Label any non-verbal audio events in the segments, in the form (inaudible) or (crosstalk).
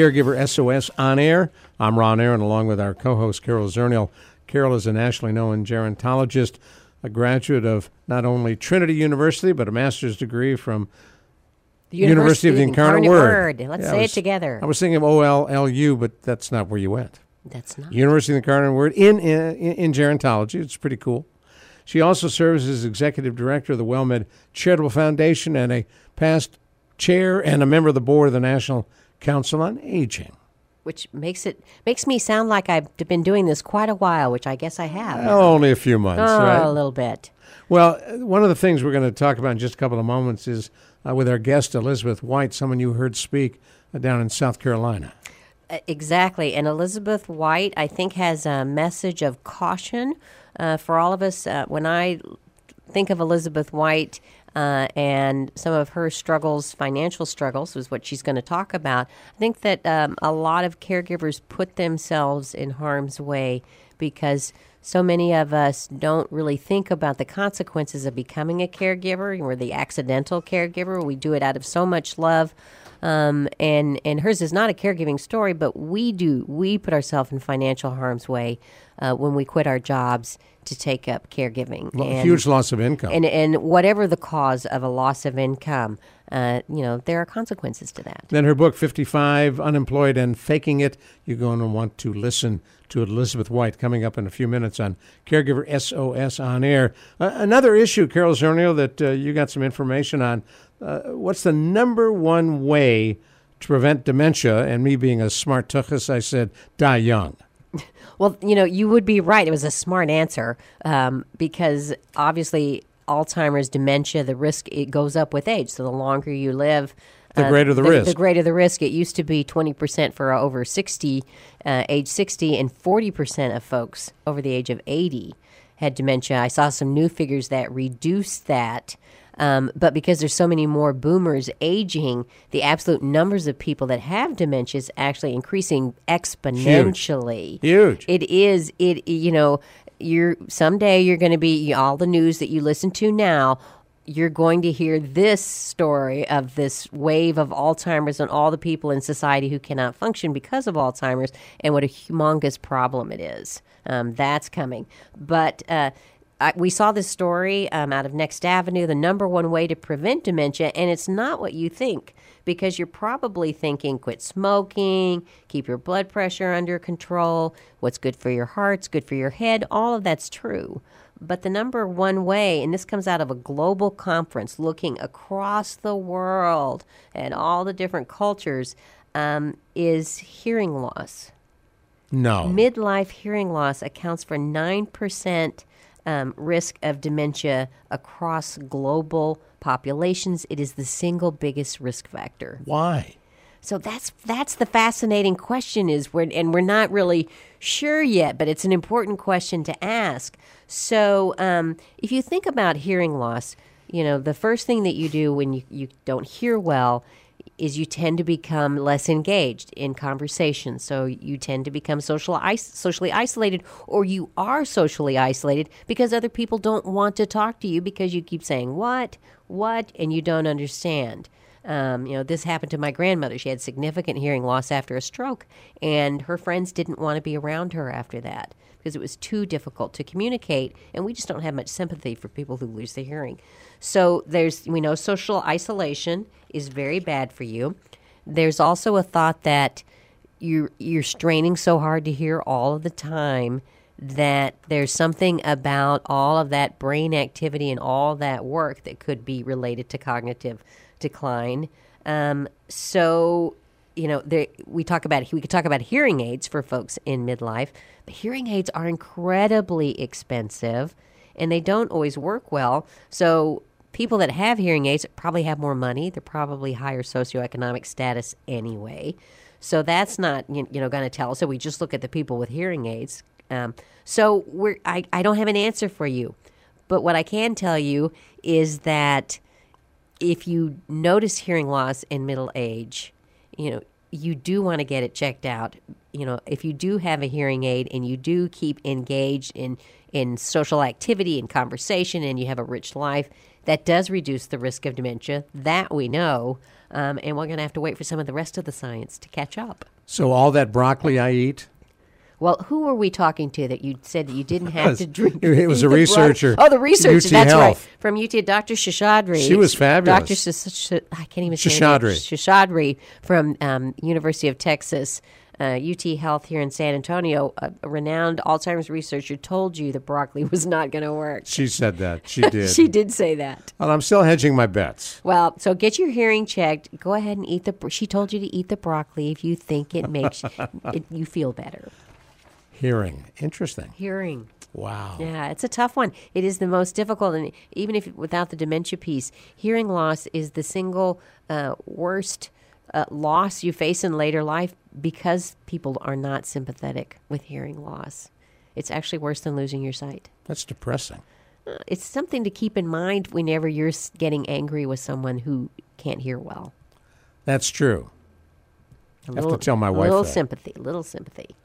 Caregiver SOS on air. I'm Ron Aaron along with our co-host Carol Zernial. Carol is a nationally known gerontologist, a graduate of not only Trinity University but a master's degree from The University of the Incarnate Word. Let's Yeah, say was- it together. I was thinking of OLLU, but that's not where you went. That's not. University of the Incarnate Word in, in, in gerontology. It's pretty cool. She also serves as executive director of the WellMed Charitable Foundation and a past chair and a member of the board of the National Council on Aging. Which makes it makes me sound like I've been doing this quite a while, which I guess I have. Only a few months, Oh, right? a little bit. Well, uh, one of the things we're going to talk about in just a couple of moments is uh, with our guest Elizabeth White, someone you heard speak uh, down in South Carolina. Uh, Exactly. And Elizabeth White, I think, has a message of caution uh, for all of us. Uh, when I think of Elizabeth White uh, and some of her struggles, financial struggles, was what she's going to talk about, I think that um, a lot of caregivers put themselves in harm's way because so many of us don't really think about the consequences of becoming a caregiver. We're the accidental caregiver. We do it out of so much love. Um, and and hers is not a caregiving story, but we do we put ourselves in financial harm's way uh, when we quit our jobs to take up caregiving. Lo- And- huge loss of income. and and whatever the cause of a loss of income, uh, you know there are consequences to that. Then her book, 55 Unemployed and Faking It. You're going to want to listen to Elizabeth White coming up in a few minutes on Caregiver SOS on air. Uh, another issue, Carol Zernial, that uh, you got some information on. Uh, what's the number one way to prevent dementia? And me being a smart tuchus, I said, die young. (laughs) Well, you know, you would be right. It was a smart answer um, because obviously Alzheimer's, dementia, the risk it goes up with age. So the longer you live, uh, The greater the The risk. greater the risk. It used to be twenty percent for over sixty, uh, age sixty, and forty percent of folks over the age of eighty had dementia. I saw some new figures that reduced that. Um, but because there's so many more boomers aging, the absolute numbers of people that have dementia is actually increasing exponentially. Huge. It is. It you know, you're someday you're going to be all the news that you listen to now. You're going to hear this story of this wave of Alzheimer's and all the people in society who cannot function because of Alzheimer's and what a humongous problem it is. Um, that's coming. But uh, I, we saw this story um, out of Next Avenue, the number one way to prevent dementia, and it's not what you think because you're probably thinking quit smoking, keep your blood pressure under control, what's good for your heart's good for your head. All of that's true. But the number one way, and this comes out of a global conference looking across the world at all the different cultures, um, is hearing loss. No. Midlife hearing loss accounts for 9% um, risk of dementia across global populations. It is the single biggest risk factor. Why? So that's that's the fascinating question is we're, and we're not really sure yet, but it's an important question to ask. So um, if you think about hearing loss, you know the first thing that you do when you, you don't hear well is you tend to become less engaged in conversation. So you tend to become social socially isolated, or you are socially isolated because other people don't want to talk to you because you keep saying what, what, and you don't understand. Um, you know, this happened to my grandmother. She had significant hearing loss after a stroke, and her friends didn't want to be around her after that because it was too difficult to communicate. And we just don't have much sympathy for people who lose their hearing. So there's, we know social isolation is very bad for you. There's also a thought that you're you're straining so hard to hear all of the time that there's something about all of that brain activity and all that work that could be related to cognitive decline. Um, so, you know, there, we talk about we could talk about hearing aids for folks in midlife, but hearing aids are incredibly expensive, and they don't always work well. So, people that have hearing aids probably have more money. They're probably higher socioeconomic status anyway. So that's not you know going to tell. So we just look at the people with hearing aids. Um, so we're, I, I don't have an answer for you. But what I can tell you is that if you notice hearing loss in middle age, you know, you do want to get it checked out. You know, if you do have a hearing aid and you do keep engaged in in social activity and conversation and you have a rich life, that does reduce the risk of dementia. That we know. Um, and we're going to have to wait for some of the rest of the science to catch up. So all that broccoli I eat, Well, who were we talking to that you said that you didn't have to drink? It was a researcher, Oh, the researcher. That's right. Health. From UT, Dr. Seshadri. She was fabulous. Dr. Sh- Sh- I can't even say. Seshadri. Seshadri from um, University of Texas. Uh, UT Health here in San Antonio, a, a renowned Alzheimer's researcher, told you that broccoli was not going to work. she said that. She (laughs) did. She did say that. Well, I'm still hedging my bets. Well, so get your hearing checked. Go ahead and eat the. She told you to eat the broccoli if you think it makes (laughs) it, you feel better. Hearing. Interesting. Hearing. Wow. Yeah, it's a tough one. It is the most difficult, and even if without the dementia piece, hearing loss is the single uh, worst uh, loss you face in later life because people are not sympathetic with hearing loss. It's actually worse than losing your sight. That's depressing. Uh, It's something to keep in mind whenever you're getting angry with someone who can't hear well. That's true. A I have to tell my wife. a little that. sympathy, little sympathy.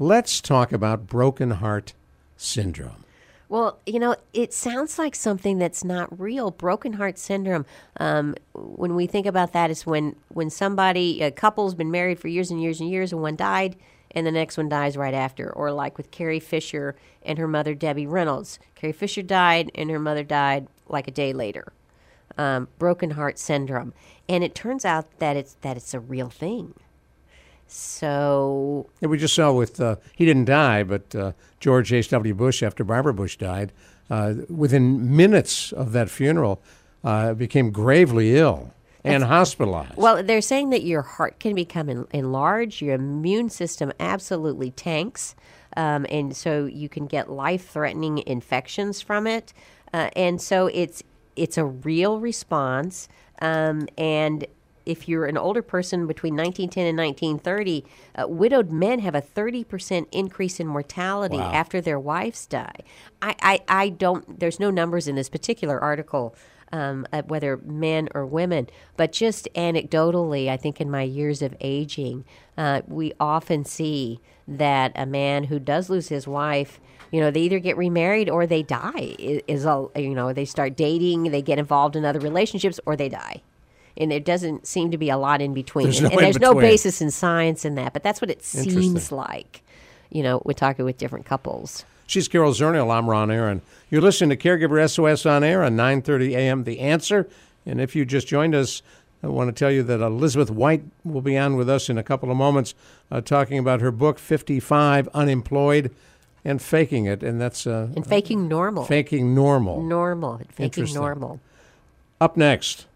Let's talk about broken heart syndrome. Well, you know, it sounds like something that's not real. Broken heart syndrome. Um, when we think about that, it's when when somebody, a couple's been married for years and years and years, and one died, and the next one dies right after. Or like with Carrie Fisher and her mother Debbie Reynolds. Carrie Fisher died, and her mother died like a day later. Um, broken heart syndrome, and it turns out that it's that it's a real thing. So Yeah, we just saw with, uh, he didn't die, but uh, George H.W. Bush, after Barbara Bush died, uh, within minutes of that funeral, uh, became gravely ill and hospitalized. Well, they're saying that your heart can become en- enlarged, your immune system absolutely tanks, um, and so you can get life-threatening infections from it. Uh, and so it's it's a real response. Um, and if you're an older person between 1910 and 1930, uh, widowed men have a 30% increase in mortality Wow. after their wives die. I, I, I don't, there's no numbers in this particular article, um, uh, whether men or women, but just anecdotally, I think in my years of aging, uh, we often see that a man who does lose his wife, you know, they either get remarried or they die. Is all you know, they start dating, they get involved in other relationships, or they die and there doesn't seem to be a lot in between. There's and no and there's no basis in science in that, but that's what it seems like. You know, we're talking with different couples. She's Carol Zernial. I'm Ron Aaron. You're listening to Caregiver SOS on air on 9:30 a.m. The Answer. And if you just joined us, I want to tell you that Elizabeth White will be on with us in a couple of moments, uh, talking about her book 55 Unemployed and Faking It, and that's uh, And faking normal. faking normal. normal. Faking normal. Up next,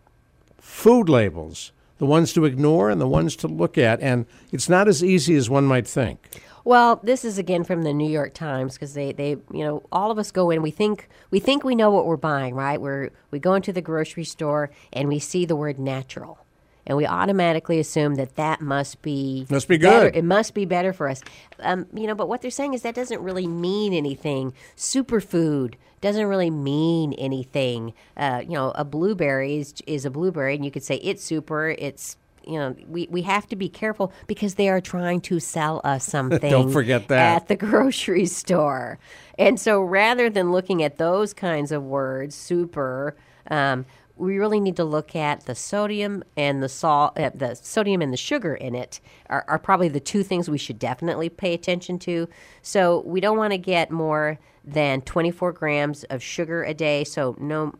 food labels, the ones to ignore and the ones to look at, and it's not as easy as one might think. Well, this is again from the New York Times because they, they, you know, all of us go in. We think we think we know what we're buying, right? We're we go into the grocery store and we see the word natural, and we automatically assume that that must be Must be better- good. It must be better for us, um, you know. But what they're saying is that doesn't really mean anything. Superfood doesn't really mean anything. Uh, you know, a blueberry is is a blueberry, and you could say it's super. It's you know, we, we have to be careful because they are trying to sell us (laughs) something. Don't forget that. At the (laughs) grocery store. And so rather than looking at those kinds of words, super, um, we really need to look at the sodium and the salt, uh, the sodium and the sugar in it are, are probably the two things we should definitely pay attention to. So we don't want to get more than 24 grams of sugar a day. So no,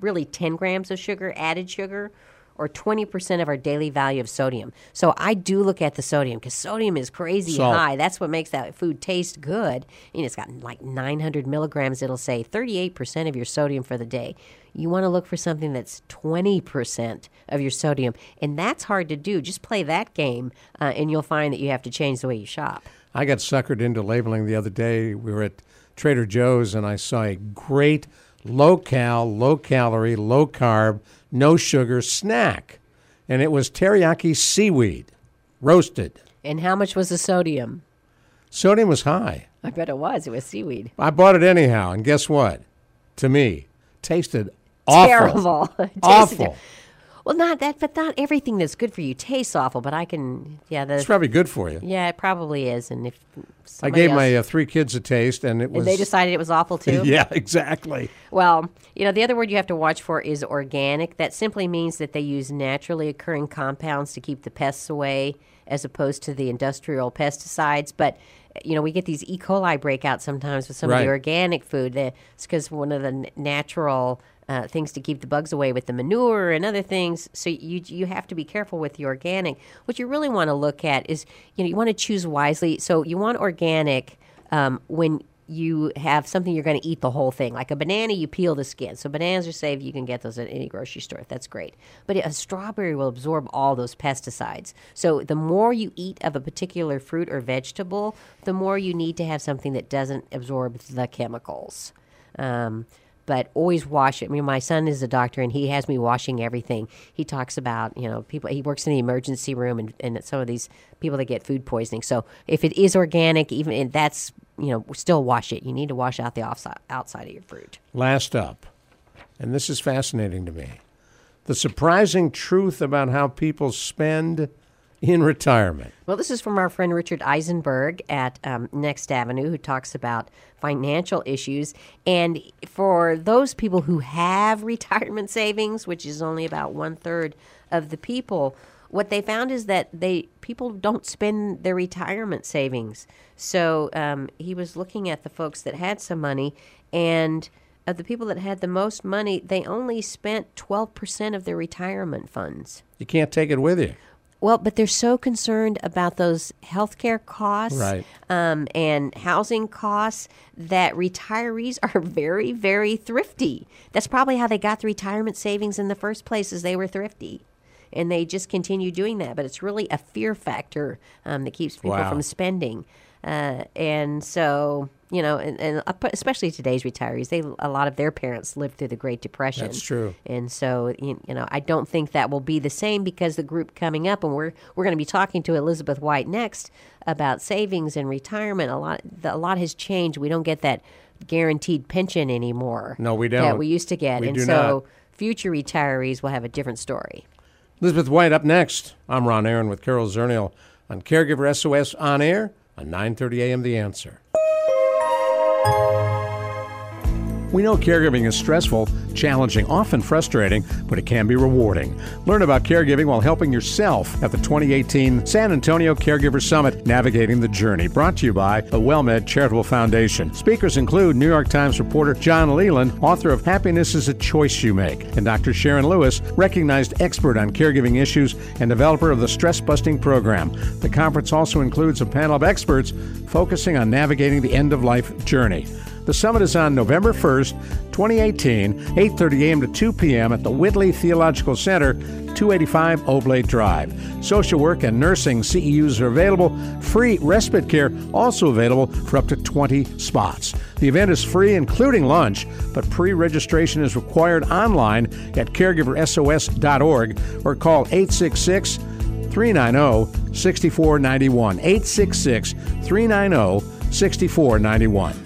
really 10 grams of sugar, added sugar, or 20% of our daily value of sodium. So I do look at the sodium because sodium is crazy Salt. high. That's what makes that food taste good. And it's got like 900 milligrams. It'll say 38% of your sodium for the day. You want to look for something that's 20% of your sodium. And that's hard to do. Just play that game, uh, and you'll find that you have to change the way you shop. I got suckered into labeling the other day. We were at Trader Joe's and I saw a great low cal, low calorie, low carb, no sugar snack. And it was teriyaki seaweed, roasted. And how much was the sodium? Sodium was high. I bet it was. It was seaweed. I bought it anyhow, and guess what? To me, tasted awful. Terrible. (laughs) Awful. Well, not that, but not everything that's good for you tastes awful. But I can, yeah, the It's probably good for you. yeah, it probably is. And if I gave else- my uh, three kids a taste, and it was. and they decided it was awful too. (laughs) yeah, exactly. Well, you know, the other word you have to watch for is organic. That simply means that they use naturally occurring compounds to keep the pests away as opposed to the industrial pesticides. But, you know, we get these E. coli breakouts sometimes with some of the organic food. It's because one of the natural uh, things to keep the bugs away with the manure and other things. So you you have to be careful with the organic. What you really want to look at is, you know, you want to choose wisely. So you want organic um, when you have something you're going to eat the whole thing. Like a banana, you peel the skin. So bananas are safe. You can get those at any grocery store. That's great. But a strawberry will absorb all those pesticides. So the more you eat of a particular fruit or vegetable, the more you need to have something that doesn't absorb the chemicals. Um, but always wash it. I mean, my son is a doctor, and he has me washing everything. He talks about, you know, people. He works in the emergency room, and, and some of these people that get food poisoning. So if it is organic, even that's, you know, still wash it. You need to wash out the outside of your fruit. Last up, and this is fascinating to me the surprising truth about how people spend in retirement. Well, this is from our friend Richard Eisenberg at um, Next Avenue, who talks about financial issues. And for those people who have (laughs) retirement savings, which is only about one third of the people, what they found is that they people don't spend their retirement savings. So um, he was looking at the folks that had some money, and of the people that had the most money, they only spent twelve percent of their retirement funds. You can't take it with you. Well, but they're so concerned about those healthcare costs Right. um, and housing costs that retirees (laughs) are very, very thrifty. That's probably how they got the retirement savings in the first place, is they were thrifty. And they just continue doing that. But it's really a fear factor um, that keeps people Wow. from spending. Uh, and so, you know, and, and especially today's retirees, they a lot of their parents lived through the Great Depression. That's true. And so, you you know, I don't think that will be the same because the group coming up, and we're we're going to be talking to Elizabeth White next about savings and retirement. A lot, the, a lot has changed. We don't get that guaranteed pension anymore. No, we don't. That we used to get, We and so not. future retirees will have a different story. Elizabeth White up next. I'm Ron Aaron with Carol Zernial on Caregiver SOS on air on 9:30 a.m. The Answer. We know caregiving is stressful, challenging, often frustrating, but it can be rewarding. Learn about caregiving while helping yourself at the 2018 San Antonio Caregiver Summit, Navigating the Journey, brought to you by the WellMed Charitable Foundation. Speakers include New York Times reporter John Leland, author of Happiness is a Choice You Make, and Dr. Sharon Lewis, recognized expert on caregiving issues and developer of the Stress Busting Program. The conference also includes a panel of experts focusing on navigating the end of life journey. The summit is on November 1st, 2018, 8:30 a.m. to 2 p.m. at the Whitley Theological Center, 285 Oblate Drive. Social work and nursing CEUs are available. Free respite care also available for up to 20 spots. The event is free including lunch, but pre-registration is required online at caregiversos.org or call 866 390 6491. 866 390 6491.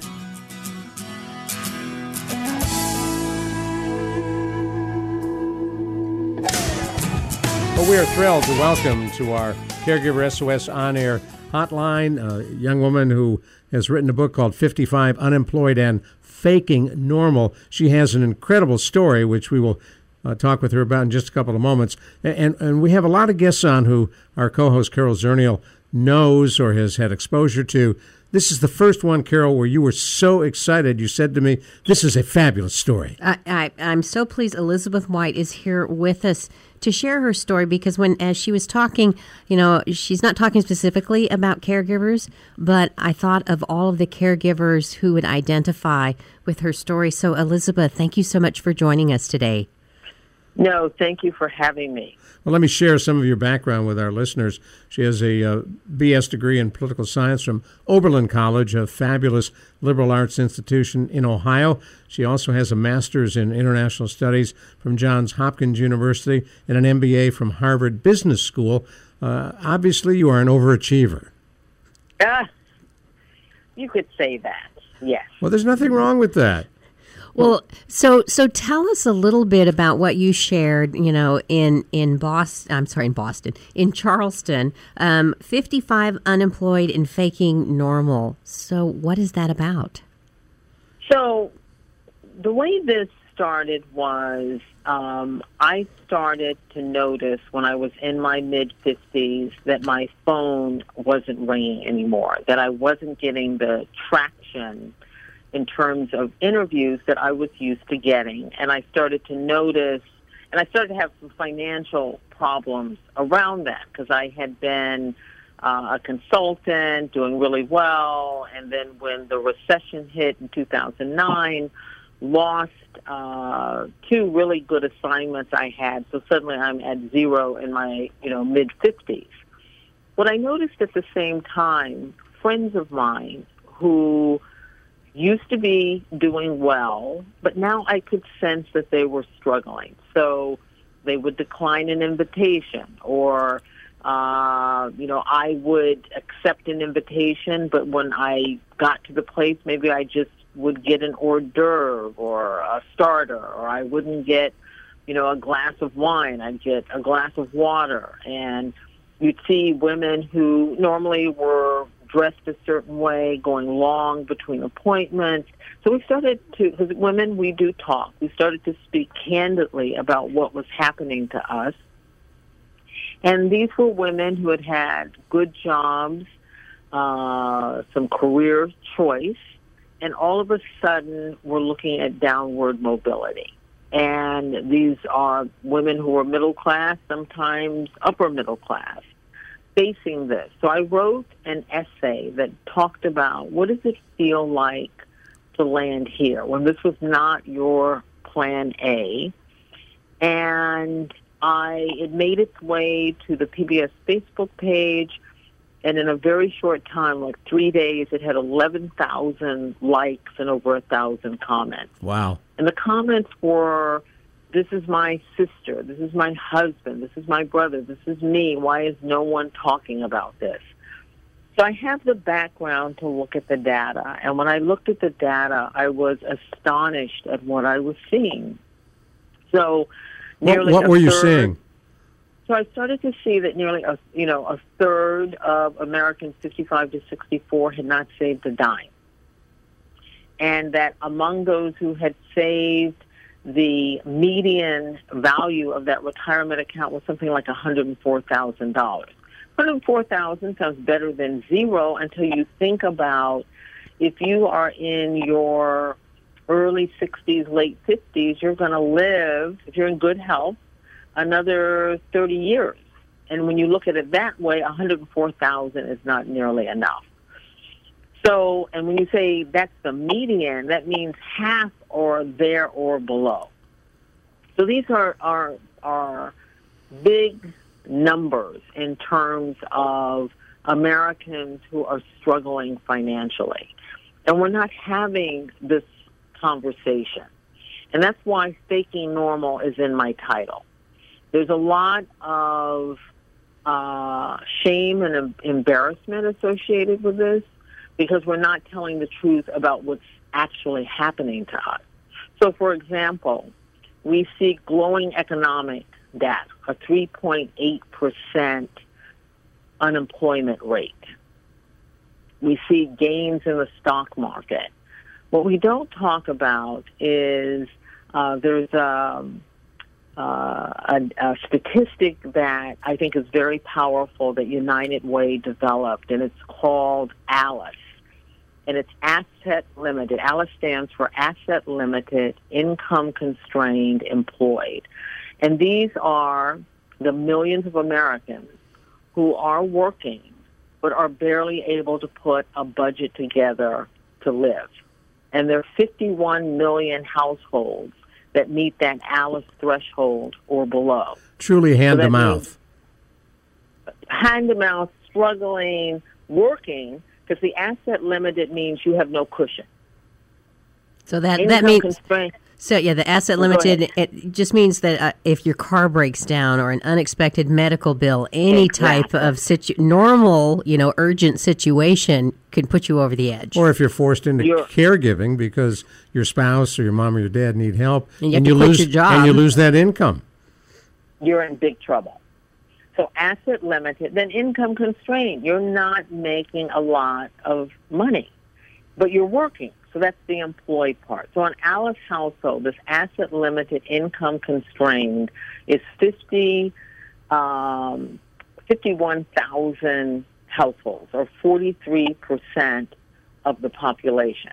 Well, we are thrilled to welcome to our Caregiver SOS on air hotline a young woman who has written a book called 55 Unemployed and Faking Normal. She has an incredible story, which we will uh, talk with her about in just a couple of moments. And, and we have a lot of guests on who our co host, Carol Zernial, knows or has had exposure to. This is the first one, Carol, where you were so excited. You said to me, This is a fabulous story. I, I, I'm so pleased Elizabeth White is here with us to share her story because when, as she was talking, you know, she's not talking specifically about caregivers, but I thought of all of the caregivers who would identify with her story. So, Elizabeth, thank you so much for joining us today. No, thank you for having me. Well, let me share some of your background with our listeners. She has a uh, BS degree in political science from Oberlin College, a fabulous liberal arts institution in Ohio. She also has a master's in international studies from Johns Hopkins University and an MBA from Harvard Business School. Uh, obviously, you are an overachiever. Ah, You could say that. Yes. Well, there's nothing wrong with that. Well, so so tell us a little bit about what you shared. You know, in in Boston. I'm sorry, in Boston, in Charleston, um, 55 unemployed and faking normal. So, what is that about? So, the way this started was um, I started to notice when I was in my mid 50s that my phone wasn't ringing anymore, that I wasn't getting the traction in terms of interviews that I was used to getting. And I started to notice, and I started to have some financial problems around that because I had been uh, a consultant doing really well. And then when the recession hit in 2009, lost uh, two really good assignments I had. So suddenly I'm at zero in my, you know, mid 50s. What I noticed at the same time, friends of mine who used to be doing well, but now I could sense that they were struggling. So they would decline an invitation or uh, you know, I would accept an invitation, but when I got to the place, maybe I just would get an hors d'oeuvre or a starter, or I wouldn't get, you know, a glass of wine. I'd get a glass of water. And you'd see women who normally were dressed a certain way, going long between appointments. So we started to, because women, we do talk. We started to speak candidly about what was happening to us. And these were women who had had good jobs, uh, some career choice, and all of a sudden we're looking at downward mobility. And these are women who are middle class, sometimes upper middle class facing this. So I wrote an essay that talked about what does it feel like to land here when this was not your plan A. And I it made its way to the PBS Facebook page and in a very short time, like three days, it had 11,000 likes and over a thousand comments. Wow. And the comments were this is my sister. This is my husband. This is my brother. This is me. Why is no one talking about this? So I have the background to look at the data. And when I looked at the data, I was astonished at what I was seeing. So nearly what, what were you seeing? So I started to see that nearly a you know a third of Americans 55 to 64 had not saved a dime, and that among those who had saved the median value of that retirement account was something like $104,000. 104,000 sounds better than zero until you think about if you are in your early 60s, late 50s, you're going to live, if you're in good health, another 30 years. And when you look at it that way, 104,000 is not nearly enough. So, and when you say that's the median, that means half or there or below. So these are are are big numbers in terms of Americans who are struggling financially. And we're not having this conversation. And that's why faking normal is in my title. There's a lot of uh, shame and embarrassment associated with this because we're not telling the truth about what's actually happening to us. So, for example, we see glowing economic data, a 3.8% unemployment rate. We see gains in the stock market. What we don't talk about is uh, there's um, uh, a, a, statistic that I think is very powerful that United Way developed, and it's called ALICE and it's asset limited. ALICE stands for asset limited, income constrained, employed. And these are the millions of Americans who are working but are barely able to put a budget together to live. And there are 51 million households that meet that ALICE threshold or below. Truly hand so to mouth. Hand to mouth, struggling, working, because the asset limited means you have no cushion. So that that means So yeah, the asset limited it just means that uh, if your car breaks down or an unexpected medical bill, any Exactly. type of situ- normal, you know, urgent situation can put you over the edge. Or if you're forced into You're- caregiving because your spouse or your mom or your dad need help, And you have to quit lose your job. and you lose that income. you're in big trouble. So asset limited, then income constrained. You're not making a lot of money, but you're working. So that's the employed part. So on Alice household, this asset limited, income constrained is 50, um, 51,000 households, or 43% of the population.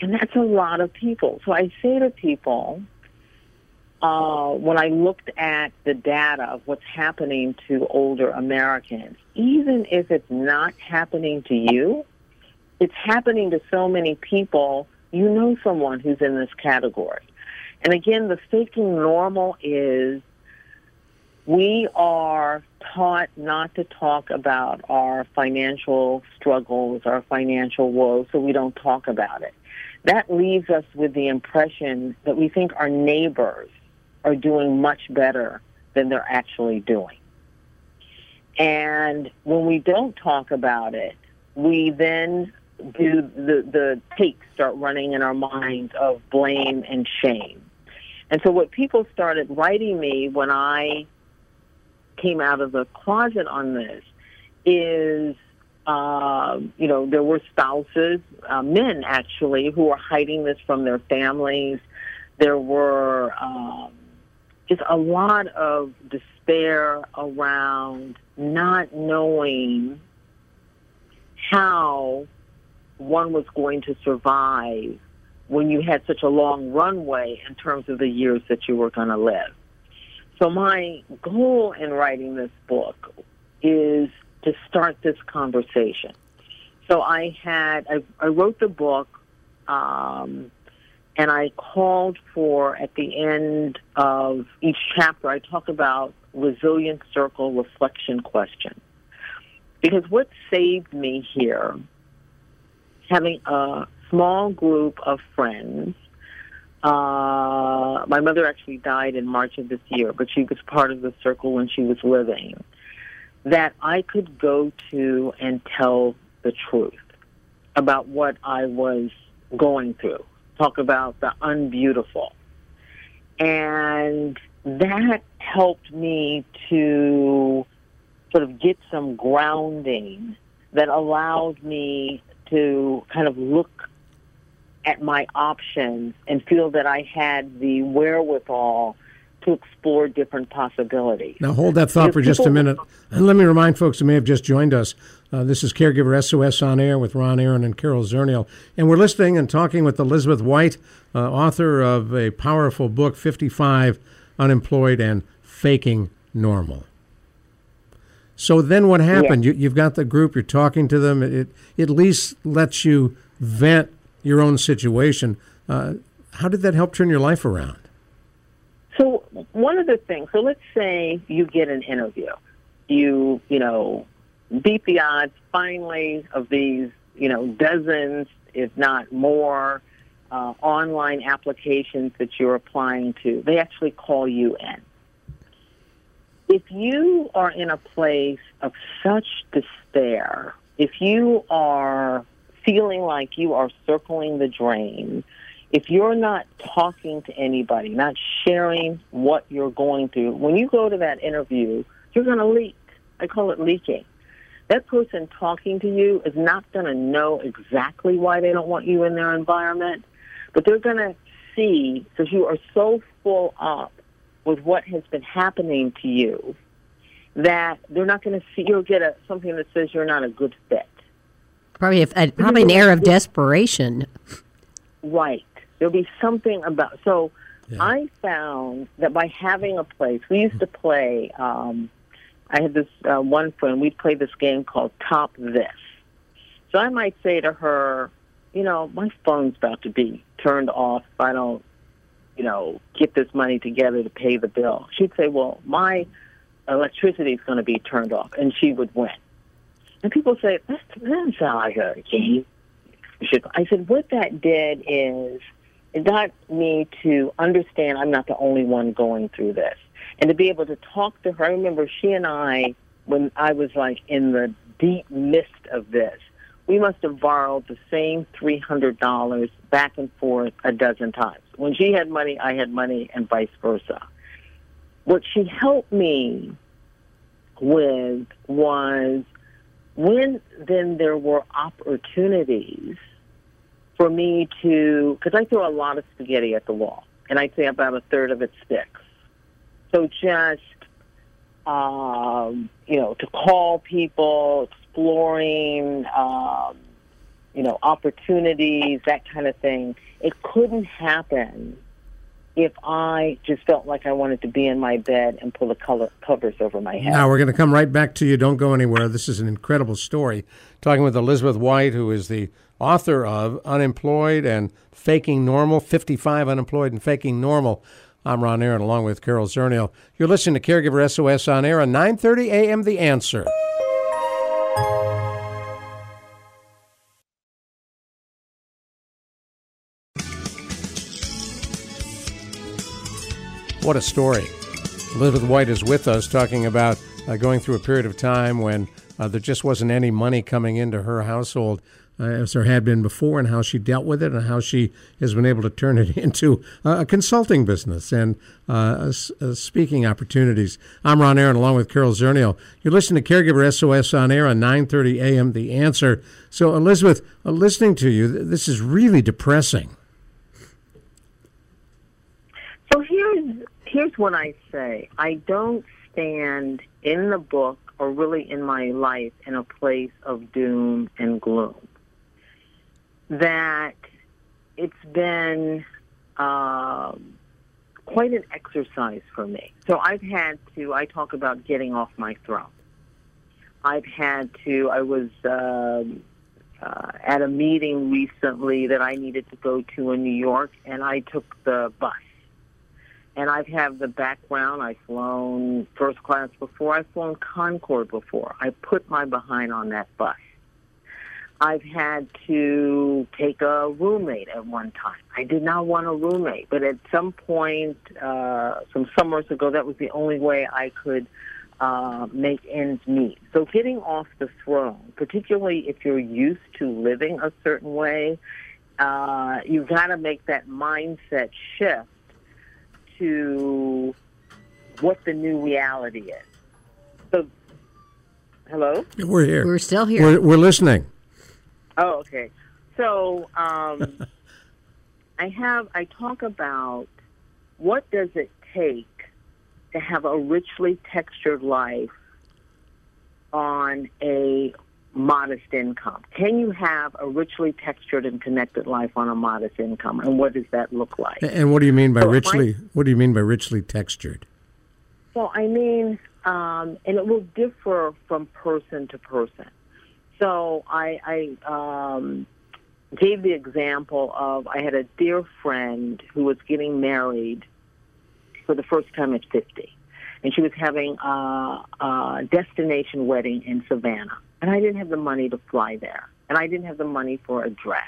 And that's a lot of people. So I say to people, uh, when I looked at the data of what's happening to older Americans, even if it's not happening to you, it's happening to so many people. You know someone who's in this category. And again, the faking normal is we are taught not to talk about our financial struggles, our financial woes, so we don't talk about it. That leaves us with the impression that we think our neighbors are doing much better than they're actually doing. And when we don't talk about it, we then do the, the tapes start running in our minds of blame and shame. And so what people started writing me when I came out of the closet on this is, uh, you know, there were spouses, uh, men actually, who were hiding this from their families. There were um, just a lot of despair around not knowing how one was going to survive when you had such a long runway in terms of the years that you were going to live. So my goal in writing this book is to start this conversation. So I had I, I wrote the book, um, and I called for at the end of each chapter I talk about resilience circle reflection question, because what saved me here, having a small group of friends uh, my mother actually died in March of this year, but she was part of the circle when she was living. That I could go to and tell the truth about what I was going through, talk about the unbeautiful. And that helped me to sort of get some grounding that allowed me to kind of look at my options and feel that I had the wherewithal to explore different possibilities. Now, hold that thought If for just a minute. And let me remind folks who may have just joined us uh, this is Caregiver SOS on Air with Ron Aaron and Carol Zernial. And we're listening and talking with Elizabeth White, uh, author of a powerful book, 55 Unemployed and Faking Normal. So then what happened? You, you've got the group, you're talking to them. It, it at least lets you vent your own situation. Uh, how did that help turn your life around? One of the things, so let's say you get an interview. You, you know, beat the odds finally of these, you know, dozens, if not more, uh, online applications that you're applying to. They actually call you in. If you are in a place of such despair, if you are feeling like you are circling the drain, if you're not talking to anybody, not sharing what you're going through, when you go to that interview, you're going to leak. I call it leaking. That person talking to you is not going to know exactly why they don't want you in their environment, but they're going to see because you are so full up with what has been happening to you that they're not going to see. You'll get a something that says you're not a good fit. Probably, a, a, uh, probably an air of desperation. Right. There'll be something about. So I found that by having a place, we used to play. Um, I had this uh, one friend. We'd play this game called Top This. So I might say to her, you know, my phone's about to be turned off if I don't, you know, get this money together to pay the bill. She'd say, well, my electricity is going to be turned off, and she would win. And people say, that doesn't sound like a game. I said, what that did is it got me to understand I'm not the only one going through this. And to be able to talk to her, I remember she and I, when I was like in the deep mist of this, we must have borrowed the same $300 back and forth a dozen times. When she had money, I had money, and vice versa. What she helped me with was when then there were opportunities for me to, because I throw a lot of spaghetti at the wall, and I'd say about a third of it sticks. So just, um, you know, to call people, exploring, um, you know, opportunities, that kind of thing. It couldn't happen if I just felt like I wanted to be in my bed and pull the color, covers over my head. Now, we're going to come right back to you. Don't go anywhere. This is an incredible story. Talking with Elizabeth White, who is the author of Unemployed and Faking Normal 55 Unemployed and Faking Normal. I'm Ron Aaron, along with Carol Zernial. You're listening to Caregiver SOS on air on 9:30 a.m. The Answer. What a story. Elizabeth White is with us talking about uh, going through a period of time when uh, there just wasn't any money coming into her household as there had been before, and how she dealt with it, and how she has been able to turn it (laughs) into a consulting business and uh, speaking opportunities. I'm Ron Aaron, along with Carol Zernial. You're listening to Caregiver SOS on air on 9:30 a.m. The Answer. So, Elizabeth, uh, listening to you, this is really depressing. So here's here's what I say. I don't stand in the book or really in my life in a place of doom and gloom. That it's been um, quite an exercise for me. So I've had to, I talk about getting off my throne. I've had to, I was um, uh, at a meeting recently that I needed to go to in New York, and I took the bus and I have had the background. I've flown first class before. I've flown Concorde before. I put my behind on that bus. I've had to take a roommate at one time. I did not want a roommate, but at some point, uh, some summers ago, that was the only way I could uh, make ends meet. So getting off the throne, particularly if you're used to living a certain way, uh, you've got to make that mindset shift to what the new reality is. So, hello? We're here. We're still here. We're, we're listening. Oh, okay. So, um, (laughs) I have, I talk about what does it take to have a richly textured life on a modest income? Can you have a richly textured and connected life on a modest income, and what does that look like? And what do you mean by so richly? I, what do you mean by richly textured? Well, I mean, um, and it will differ from person to person. So I, I um, gave the example of I had a dear friend who was getting married for the first time at 50. And she was having a, a destination wedding in Savannah and I didn't have the money to fly there, and I didn't have the money for a dress.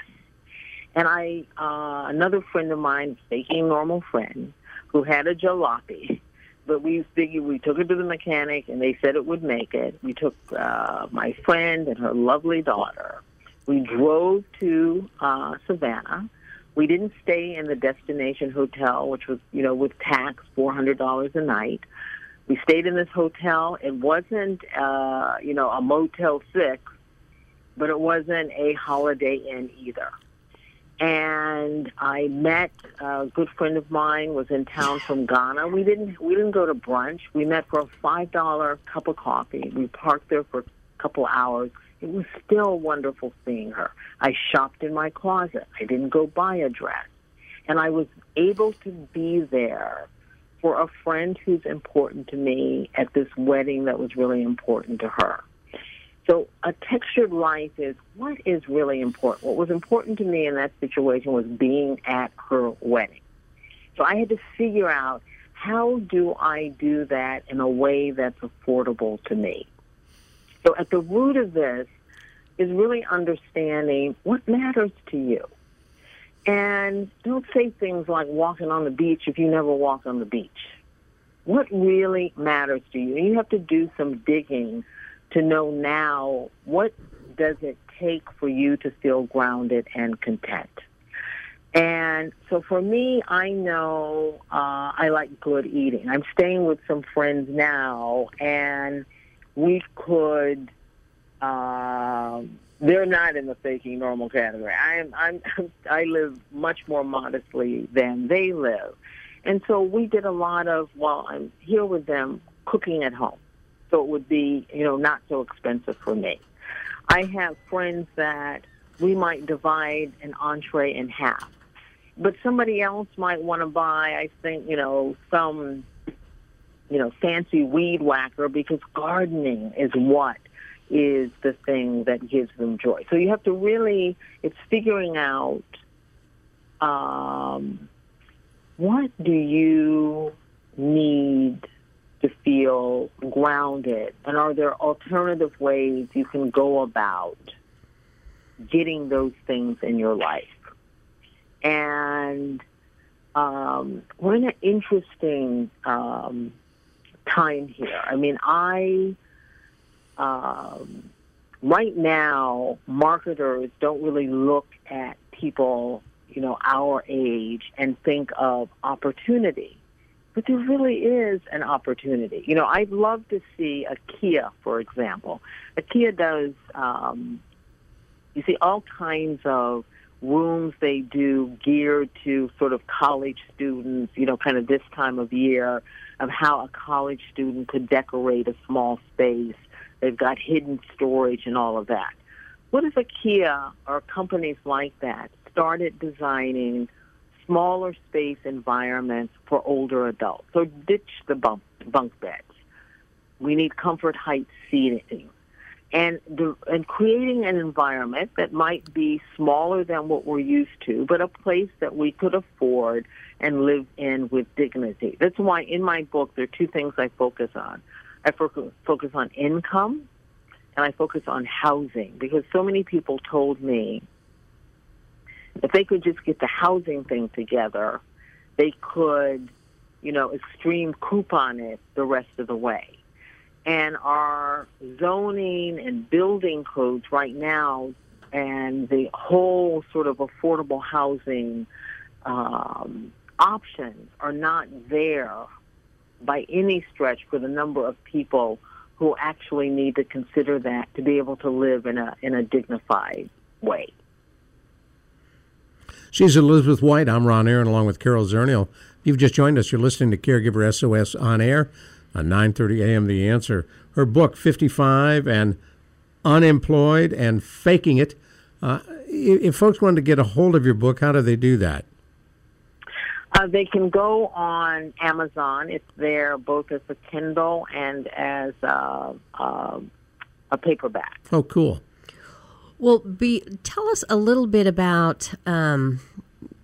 And I, uh, another friend of mine, faking normal friend, who had a jalopy, but we figured we took it to the mechanic, and they said it would make it. We took uh, my friend and her lovely daughter. We drove to uh, Savannah. We didn't stay in the destination hotel, which was, you know, with tax, four hundred dollars a night. We stayed in this hotel. It wasn't, uh, you know, a Motel 6, but it wasn't a Holiday Inn either. And I met a good friend of mine was in town from Ghana. We didn't we didn't go to brunch. We met for a five dollar cup of coffee. We parked there for a couple hours. It was still wonderful seeing her. I shopped in my closet. I didn't go buy a dress. And I was able to be there for a friend who's important to me at this wedding that was really important to her. So a textured life is what is really important. What was important to me in that situation was being at her wedding. So I had to figure out how do I do that in a way that's affordable to me. So at the root of this is really understanding what matters to you. And don't say things like walking on the beach if you never walk on the beach. What really matters to you? You have to do some digging to know now what does it take for you to feel grounded and content. And so for me, I know uh, I like good eating. I'm staying with some friends now, and we could. Uh, they're not in the faking normal category. I'm, I'm, (laughs) I live much more modestly than they live, and so we did a lot of while I'm here with them cooking at home, so it would be you know not so expensive for me. I have friends that we might divide an entree in half but somebody else might want to buy, I think, you know, some, you know, fancy weed whacker because gardening is what is the thing that gives them joy. So you have to really, it's figuring out um, what do you need feel grounded, and are there alternative ways you can go about getting those things in your life? and um, we're in an interesting um, time here. I mean, I um, right now marketers don't really look at people, you know, our age and think of opportunity. But there really is an opportunity. You know, I'd love to see a Kia, for example. IKEA does, um, you see, all kinds of rooms they do geared to sort of college students, you know, kind of this time of year, of how a college student could decorate a small space. They've got hidden storage and all of that. What if IKEA or companies like that started designing smaller space environments for older adults? So ditch the bunk, bunk beds. We need comfort height seating and the, and creating an environment that might be smaller than what we're used to, but a place that we could afford and live in with dignity. That's why in my book there are two things I focus on. I focus on income and I focus on housing because so many people told me if they could just get the housing thing together, they could, you know, extreme coupon it the rest of the way and our zoning and building codes right now and the whole sort of affordable housing um, options are not there by any stretch for the number of people who actually need to consider that to be able to live in a in a dignified way. She's Elizabeth White. I'm Ron Aaron, along with Carol Zernial. You've just joined us. You're listening to Caregiver SOS on air on 9:30 a.m. The Answer. Her book 55 and Unemployed and Faking It. Uh, if folks want to get a hold of your book, how do they do that? Uh, they can go on Amazon. It's there both as a Kindle and as uh, uh, a paperback. Oh, cool. Well, be, tell us a little bit about um,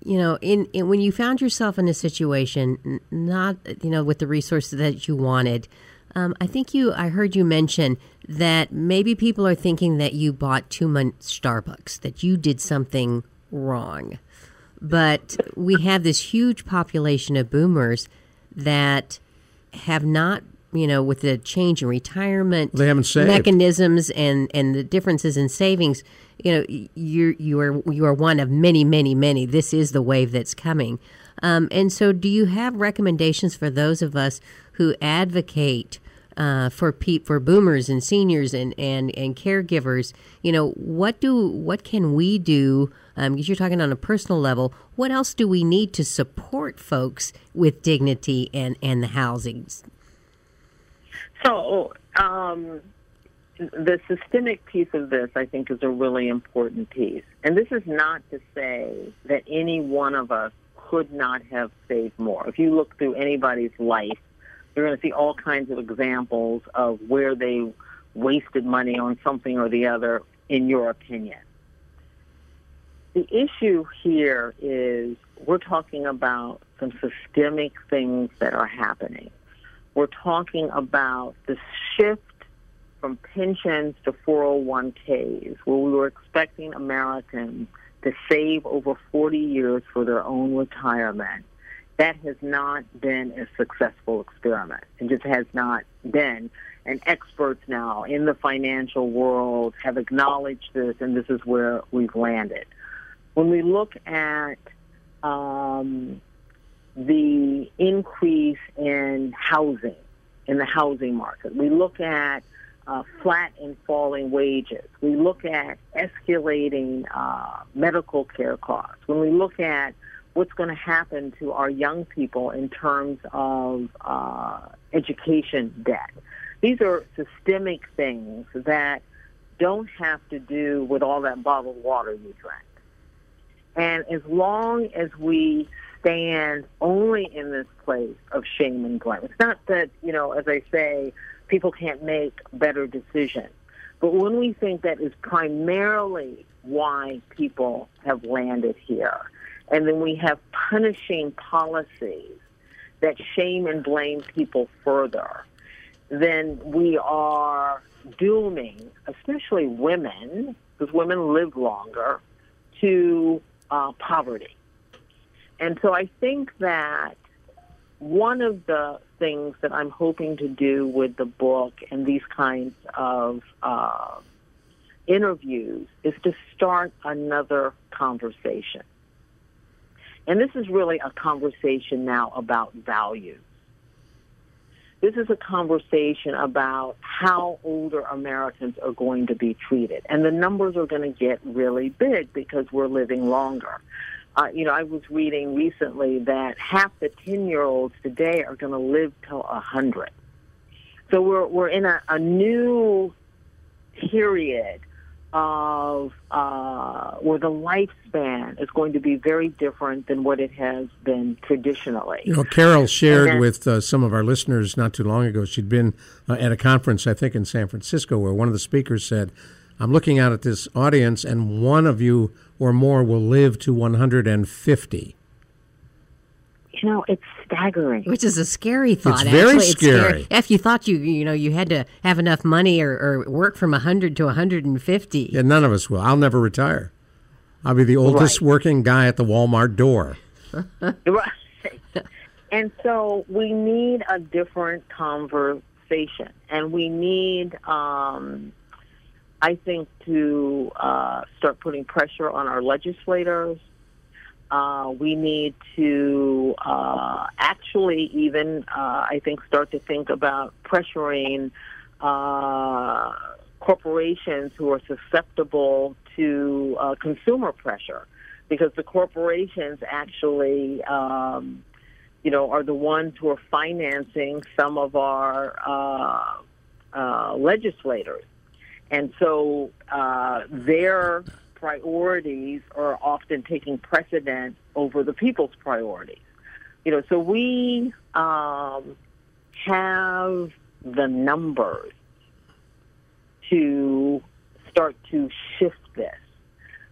you know, in, in, when you found yourself in a situation, not you know with the resources that you wanted, um, I think you I heard you mention that maybe people are thinking that you bought too much Starbucks, that you did something wrong, but we have this huge population of boomers that have not you know, with the change in retirement they haven't saved. mechanisms and and the differences in savings, you know, you you are you are one of many, many, many. This is the wave that's coming. Um, and so, do you have recommendations for those of us who advocate uh, for pe- for boomers and seniors and, and, and caregivers? You know, what do what can we do? Um, because you're talking on a personal level. What else do we need to support folks with dignity and and the housings? So, um, the systemic piece of this, I think, is a really important piece. And this is not to say that any one of us could not have saved more. If you look through anybody's life, you're going to see all kinds of examples of where they wasted money on something or the other, in your opinion. The issue here is we're talking about some systemic things that are happening we're talking about the shift from pensions to 401ks, where we were expecting Americans to save over 40 years for their own retirement, that has not been a successful experiment. It just has not been. And experts now in the financial world have acknowledged this, and this is where we've landed. When we look at um, the increase in housing, in the housing market, we look at uh, flat and falling wages. We look at escalating uh, medical care costs. When we look at what's going to happen to our young people in terms of uh, education debt, these are systemic things that don't have to do with all that bottled water you drank. And as long as we stand only in this place of shame and blame, it's not that, you know, as I say, people can't make better decisions. But when we think that is primarily why people have landed here, and then we have punishing policies that shame and blame people further, then we are dooming, especially women, because women live longer, to uh, poverty. And so I think that one of the things that I'm hoping to do with the book and these kinds of uh, interviews is to start another conversation. And this is really a conversation now about values. This is a conversation about how older Americans are going to be treated. And the numbers are going to get really big because we're living longer. Uh, you know, I was reading recently that half the 10 year olds today are going to live till 100. So we're, we're in a, a new period of uh, where the lifespan is going to be very different than what it has been traditionally. You know, Carol shared then, with uh, some of our listeners not too long ago. She'd been uh, at a conference, I think, in San Francisco, where one of the speakers said, "I'm looking out at this audience, and one of you or more will live to 150. You know, it's staggering. Which is a scary thought. It's very Actually, scary. It's scary. If you thought you, you know, you had to have enough money or, or work from 100 to 150. Yeah, none of us will. I'll never retire. I'll be the oldest right. working guy at the Walmart door. (laughs) right. And so we need a different conversation, and we need um, I think to uh, start putting pressure on our legislators. Uh, we need to uh, actually even, uh, I think, start to think about pressuring uh, corporations who are susceptible to uh, consumer pressure, because the corporations actually, um, you know, are the ones who are financing some of our legislators. And so uh, their priorities are often taking precedent over the people's priorities. You know, so we um, have the numbers to start to shift this.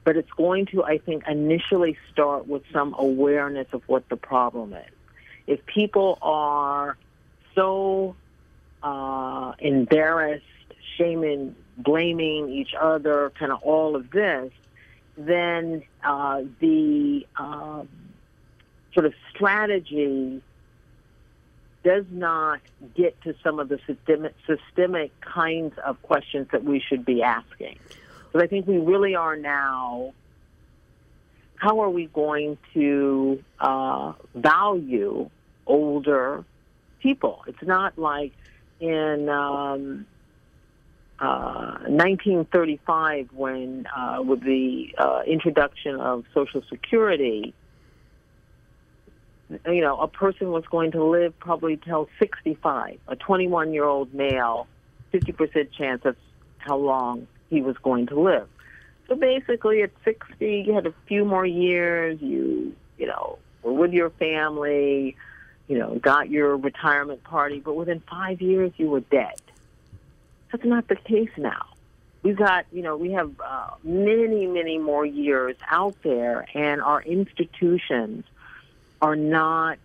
But it's going to, I think, initially start with some awareness of what the problem is. If people are so uh, embarrassed, shaming, blaming each other, kind of all of this, then uh, the um, sort of strategy does not get to some of the systemic, systemic kinds of questions that we should be asking. But I think we really are now. How are we going to uh, value older people? It's not like in um, 1935, uh, when uh, with the uh, introduction of Social Security, you know, a person was going to live probably till 65. A 21-year-old male, 50% chance of how long he was going to live. So basically, at 60, you had a few more years. You, you know, were with your family. You know, got your retirement party, but within five years, you were dead. That's not the case now. We've got, you know, we have uh, many, many more years out there, and our institutions are not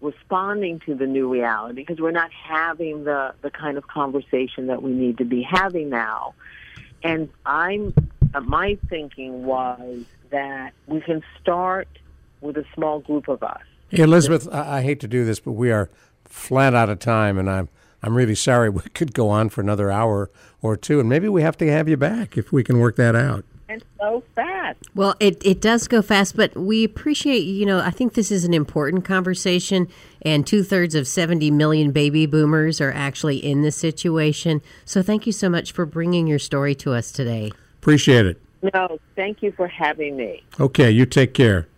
responding to the new reality because we're not having the, the kind of conversation that we need to be having now. And I'm, uh, my thinking was that we can start with a small group of us. Elizabeth, I, I hate to do this, but we are flat out of time, and I'm I'm really sorry. We (laughs) could go on for another hour or two, and maybe we have to have you back if we can work that out. And so fast. Well, it, it does go fast, but we appreciate, you know, I think this is an important conversation, and two thirds of 70 million baby boomers are actually in this situation. So thank you so much for bringing your story to us today. Appreciate it. No, thank you for having me. Okay, you take care.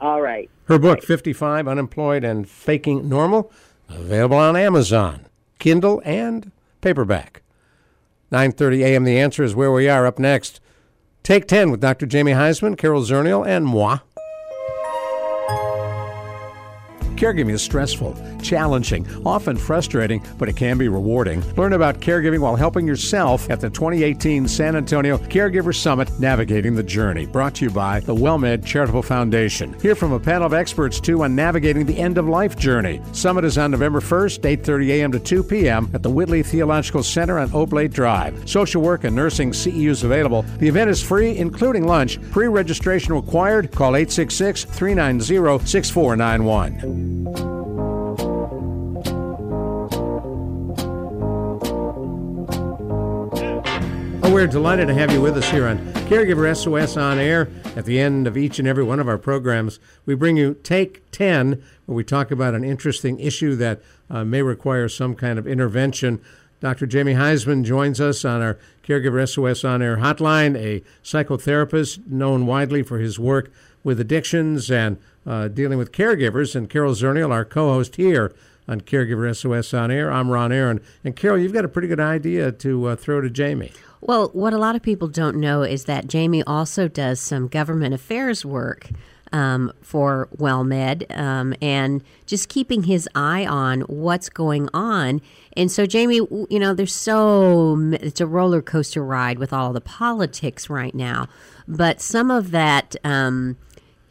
All right. Her book, 55 Unemployed and Faking Normal, available on Amazon, Kindle, and paperback. 9:30 a.m. The answer is where we are up next. Take 10 with Dr. Jamie Heisman, Carol Zernial, and moi. Caregiving is stressful, challenging, often frustrating, but it can be rewarding. Learn about caregiving while helping yourself at the 2018 San Antonio Caregiver Summit Navigating the Journey, brought to you by the WellMed Charitable Foundation. Hear from a panel of experts too on navigating the end of life journey. Summit is on November 1st, 8:30 a.m. to 2 p.m. at the Whitley Theological Center on Oblate Drive. Social work and nursing CEUs available. The event is free, including lunch. Pre-registration required. Call 866-390-6491. Oh, we're delighted to have you with us here on Caregiver SOS on air. At the end of each and every one of our programs, we bring you Take 10, where we talk about an interesting issue that uh, may require some kind of intervention. Dr. Jamie Heisman joins us on our Caregiver SOS on air hotline, a psychotherapist known widely for his work with addictions and uh, dealing with caregivers. And Carol Zernial, our co host here on Caregiver SOS on air. I'm Ron Aaron. And Carol, you've got a pretty good idea to uh, throw to Jamie. Well, what a lot of people don't know is that Jamie also does some government affairs work um, for WellMed um, and just keeping his eye on what's going on. And so, Jamie, you know, there's so, it's a roller coaster ride with all the politics right now. But some of that, um,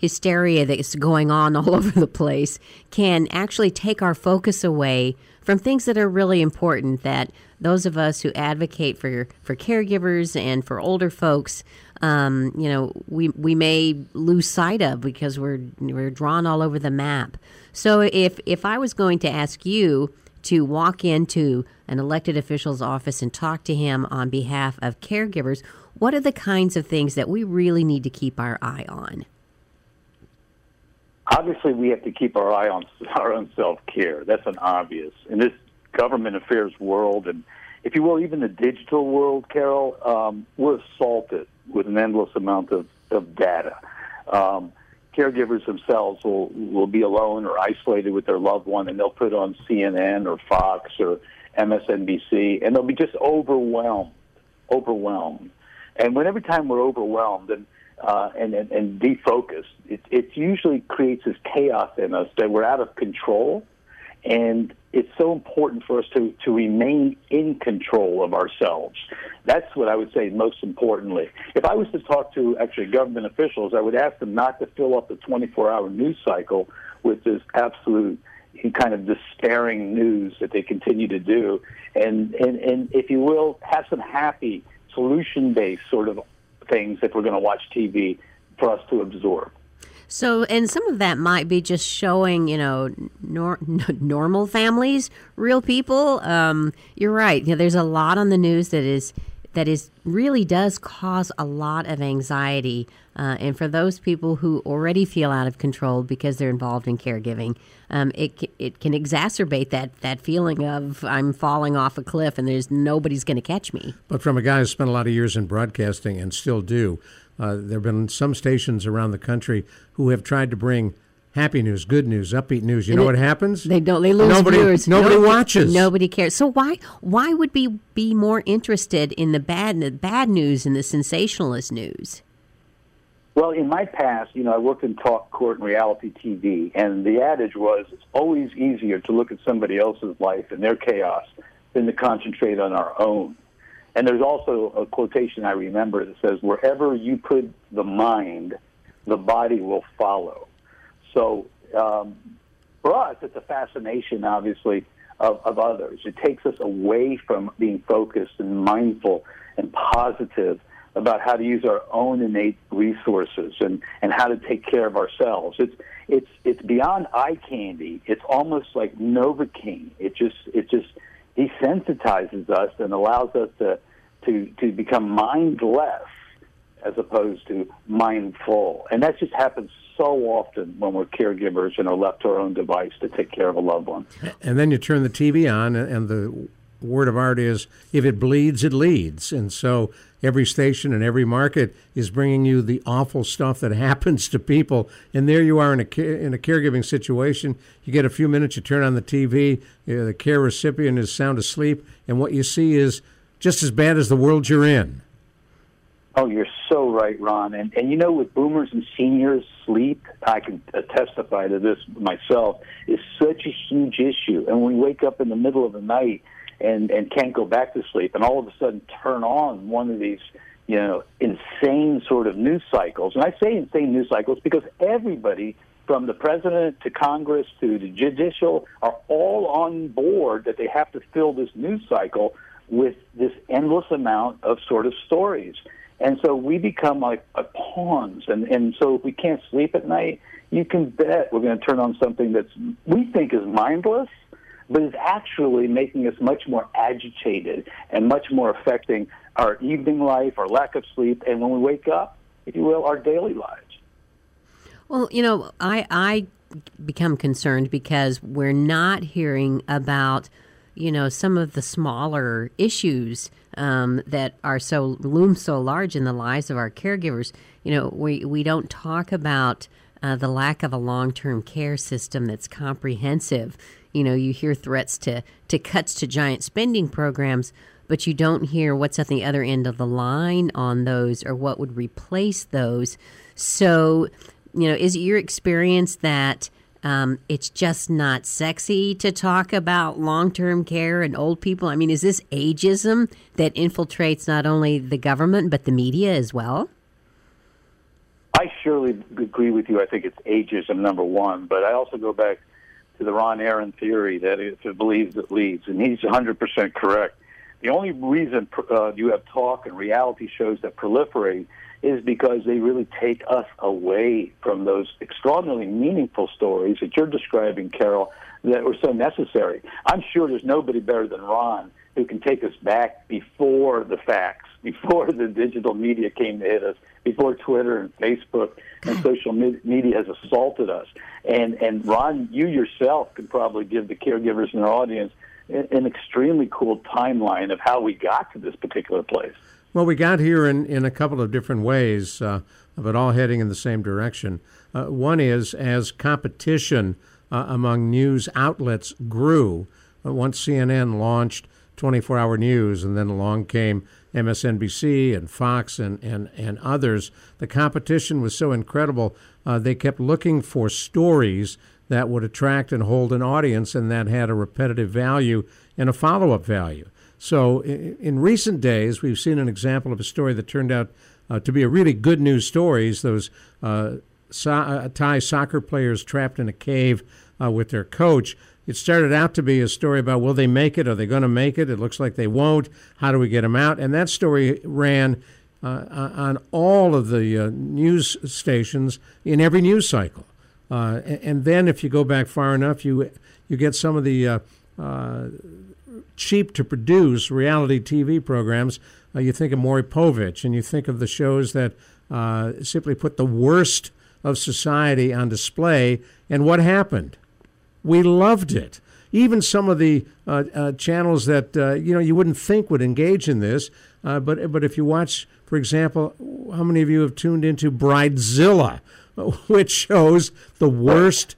hysteria that's going on all (laughs) over the place can actually take our focus away from things that are really important that those of us who advocate for for caregivers and for older folks um, you know we we may lose sight of because we're we're drawn all over the map. So if if I was going to ask you to walk into an elected official's office and talk to him on behalf of caregivers what are the kinds of things that we really need to keep our eye on obviously we have to keep our eye on (laughs) our own self care. That's an obvious in this government affairs world, and if you will, even the digital world. Carol, um, we're assaulted with an endless amount of of data. Um, caregivers themselves will will be alone or isolated with their loved one, and they'll put on CNN or Fox or MSNBC, and they'll be just overwhelmed, overwhelmed. And when every time we're overwhelmed, and uh, and, and, and defocused, it, it usually creates this chaos in us that we're out of control. And it's so important for us to, to remain in control of ourselves. That's what I would say most importantly. If I was to talk to actually government officials, I would ask them not to fill up the 24 hour news cycle with this absolute kind of despairing news that they continue to do. And, and, and if you will, have some happy, solution based sort of things if we're going to watch TV for us to absorb. So, and some of that might be just showing, you know, nor- (laughs) normal families, real people. Um, you're right. You know, there's a lot on the news that is that is really does cause a lot of anxiety, uh, and for those people who already feel out of control because they're involved in caregiving, um, it it can exacerbate that that feeling of I'm falling off a cliff and there's nobody's going to catch me. But from a guy who spent a lot of years in broadcasting and still do, uh, there have been some stations around the country who have tried to bring happy news, good news, upbeat news. You And know it- what happens? They don't. They lose Nobody- viewers. nobody No- watches. Nobody cares. So why why would we be more interested in the bad the bad news and the sensationalist news? Well, in my past, you know, I worked in talk, court, and reality TV, and the adage was it's always easier to look at somebody else's life and their chaos than to concentrate on our own. And there's also a quotation I remember that says, wherever you put the mind, the body will follow. So um, for us, it's a fascination, obviously, of, of others. It takes us away from being focused and mindful and positive about how to use our own innate resources and, and how to take care of ourselves. It's it's it's beyond eye candy. It's almost like Novocaine. It just it just desensitizes us and allows us to to to become mindless as opposed to mindful. And that just happens so often when we're caregivers and are left to our own device to take care of a loved one. And then you turn the TV on, and the word of art is if it bleeds, it leads. And so every station and every market is bringing you the awful stuff that (laughs) happens to people. And there you are in a, in a caregiving situation. You get a few minutes, you turn on the TV, the care recipient is sound asleep, and what you see is just as bad as the world you're in. Oh, you're so right, Ron. And and you know, with boomers and seniors, sleep, I can testify to this myself, is such a huge issue. And when we wake up in the middle of the night and and can't go back to sleep, and all of a sudden turn on one of these, you know, insane sort of news cycles. And I say insane news cycles because everybody from the president to Congress to the judicial are all on board that they have to fill this news cycle with this endless amount of sort of stories. And so we become like pawns. And, and so if we can't sleep at night, you can bet we're going to turn on something that's we think is mindless, but is actually making us much more agitated and much more affecting our evening life, our lack of sleep, and when we wake up, if you will, our daily lives. Well, you know, I I become concerned because we're not hearing about you know some of the smaller issues um, that are so loom so large in the lives of our caregivers. You know, we we don't talk about uh, the lack of a long term care system that's comprehensive. You know, you hear threats to to cuts to giant spending programs, but you don't hear what's at the other end of the line on those or what would replace those. So, you know, is it your experience that um, it's just not sexy to talk about long term care and old people. I mean, is this ageism that infiltrates not only the government but the media as well? I surely agree with you. I think it's ageism, number one. But I also go back to the Ron Aaron theory that if it believes, it leads. And he's 100% correct. The only reason uh, you have talk and reality shows that proliferate is because they really take us away from those extraordinarily meaningful stories that you're describing, Carol, that were so necessary. I'm sure there's nobody better than Ron who can take us back before the facts, (laughs) before the digital media came to hit us, before Twitter and Facebook and social media has assaulted us. And and Ron, you yourself could probably give the caregivers in our audience an extremely cool timeline of how we got to this particular place. Well, we got here in, in a couple of different ways, uh, but all heading in the same direction. Uh, one is as competition uh, among news outlets grew, uh, once CNN launched 24 hour news, and then along came MSNBC and Fox and, and, and others, the competition was so incredible, uh, they kept looking for stories that would attract and hold an audience and that had a repetitive value and a follow up value. So, in, in, recent days, we've seen an example of a story that turned out uh, to be a really good news story. Those uh, so- uh, Thai soccer players trapped in a cave uh, with their coach. It started out to be a story about will they make it? Are they going to make it? It looks like they won't. How do we get them out? And that story ran uh, on all of the uh, news stations in every news cycle. and then, if you go back far enough, you you get some of the cheap to produce reality TV programs, uh, you think of Maury Povich and you think of the shows that uh, simply put the worst of society on display. And what happened? We loved it. Even some of the uh, uh channels that uh, you know you wouldn't think would engage in this, uh, but but if you watch, for example, how many of you have tuned into Bridezilla, (laughs) which shows the worst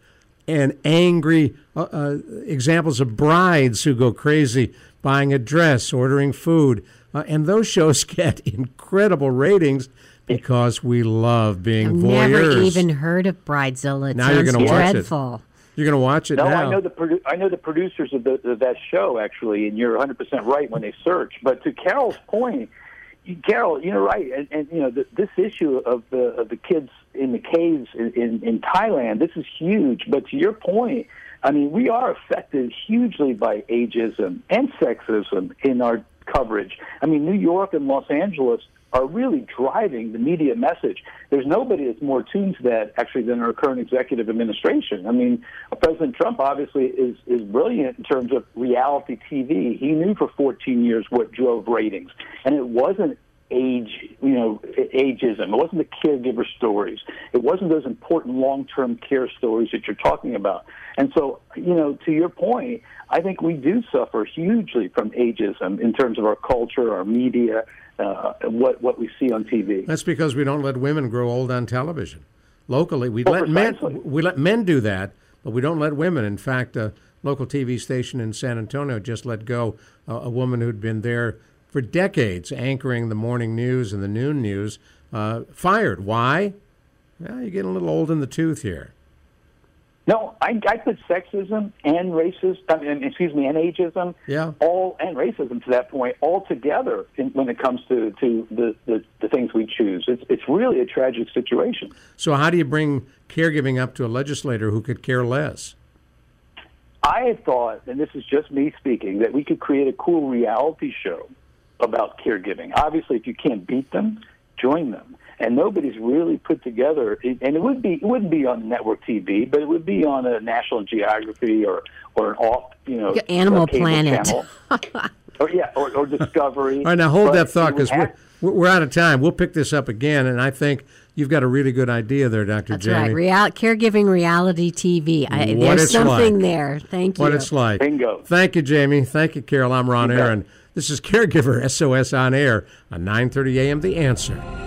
and angry uh, uh, examples of brides who go crazy buying a dress, ordering food. Uh, and those shows (laughs) get incredible ratings because we love being I've voyeurs. Never even heard of Bridezilla. It now you're going to watch dreadful. it. You're going to watch it no, now. I know the produ- I know the producers of, the, of that show actually, and you're 100 percent right when they search. But to Carol's point, Carol, you're right, and, and you know the, this issue of the of the kids in the caves in, in, in Thailand. This is huge. But to your point, I mean, we are affected hugely by ageism and sexism in our coverage. I mean, New York and Los Angeles are really driving the media message. There's nobody that's more tuned to that actually than our current executive administration. I mean, uh, President Trump obviously is is brilliant in terms of reality TV. He knew for 14 years what drove ratings, and it wasn't age, you know, ageism. It wasn't the caregiver stories. It wasn't those important long-term care stories that you're talking about. And so, you know, to your point, I think we do suffer hugely from ageism in terms of our culture, our media, uh, what what we see on TV. That's because we don't let women grow old on television. Locally, we Oh, let men we let men do that, but we don't let women. In fact, a local TV station in San Antonio just let go uh, a woman who'd been there for decades, anchoring the morning news and the noon news. Uh, fired. Why? Well, you're getting a little old in the tooth here. No, I, I put sexism and racism, I mean, excuse me, and ageism, Yeah. all and racism to that point, all together in, when it comes to, to the, the, the things we choose. It's, it's really a tragic situation. So, how do you bring caregiving up to a legislator who could care less? I had thought, and this is just me speaking, that we could create a cool reality show about caregiving. Obviously, if you can't beat them, join them. And nobody's really put together, and it would be it wouldn't be on network TV, but it would be on a National Geography or or an off, you know, Animal Planet. channel. (laughs) or yeah, or, or Discovery. All right, now hold But that thought because we're, have- we're we're out of time. We'll pick this up again, and I think you've got a really good idea there, Dr. That's Jamie. right. Real, caregiving reality TV. I, What there's it's something like. there. Thank you. What it's like. Bingo. Thank you, Jamie. Thank you, Carol. I'm Ron bet. Aaron. This is Caregiver SOS on air on 9:30 a.m. The Answer.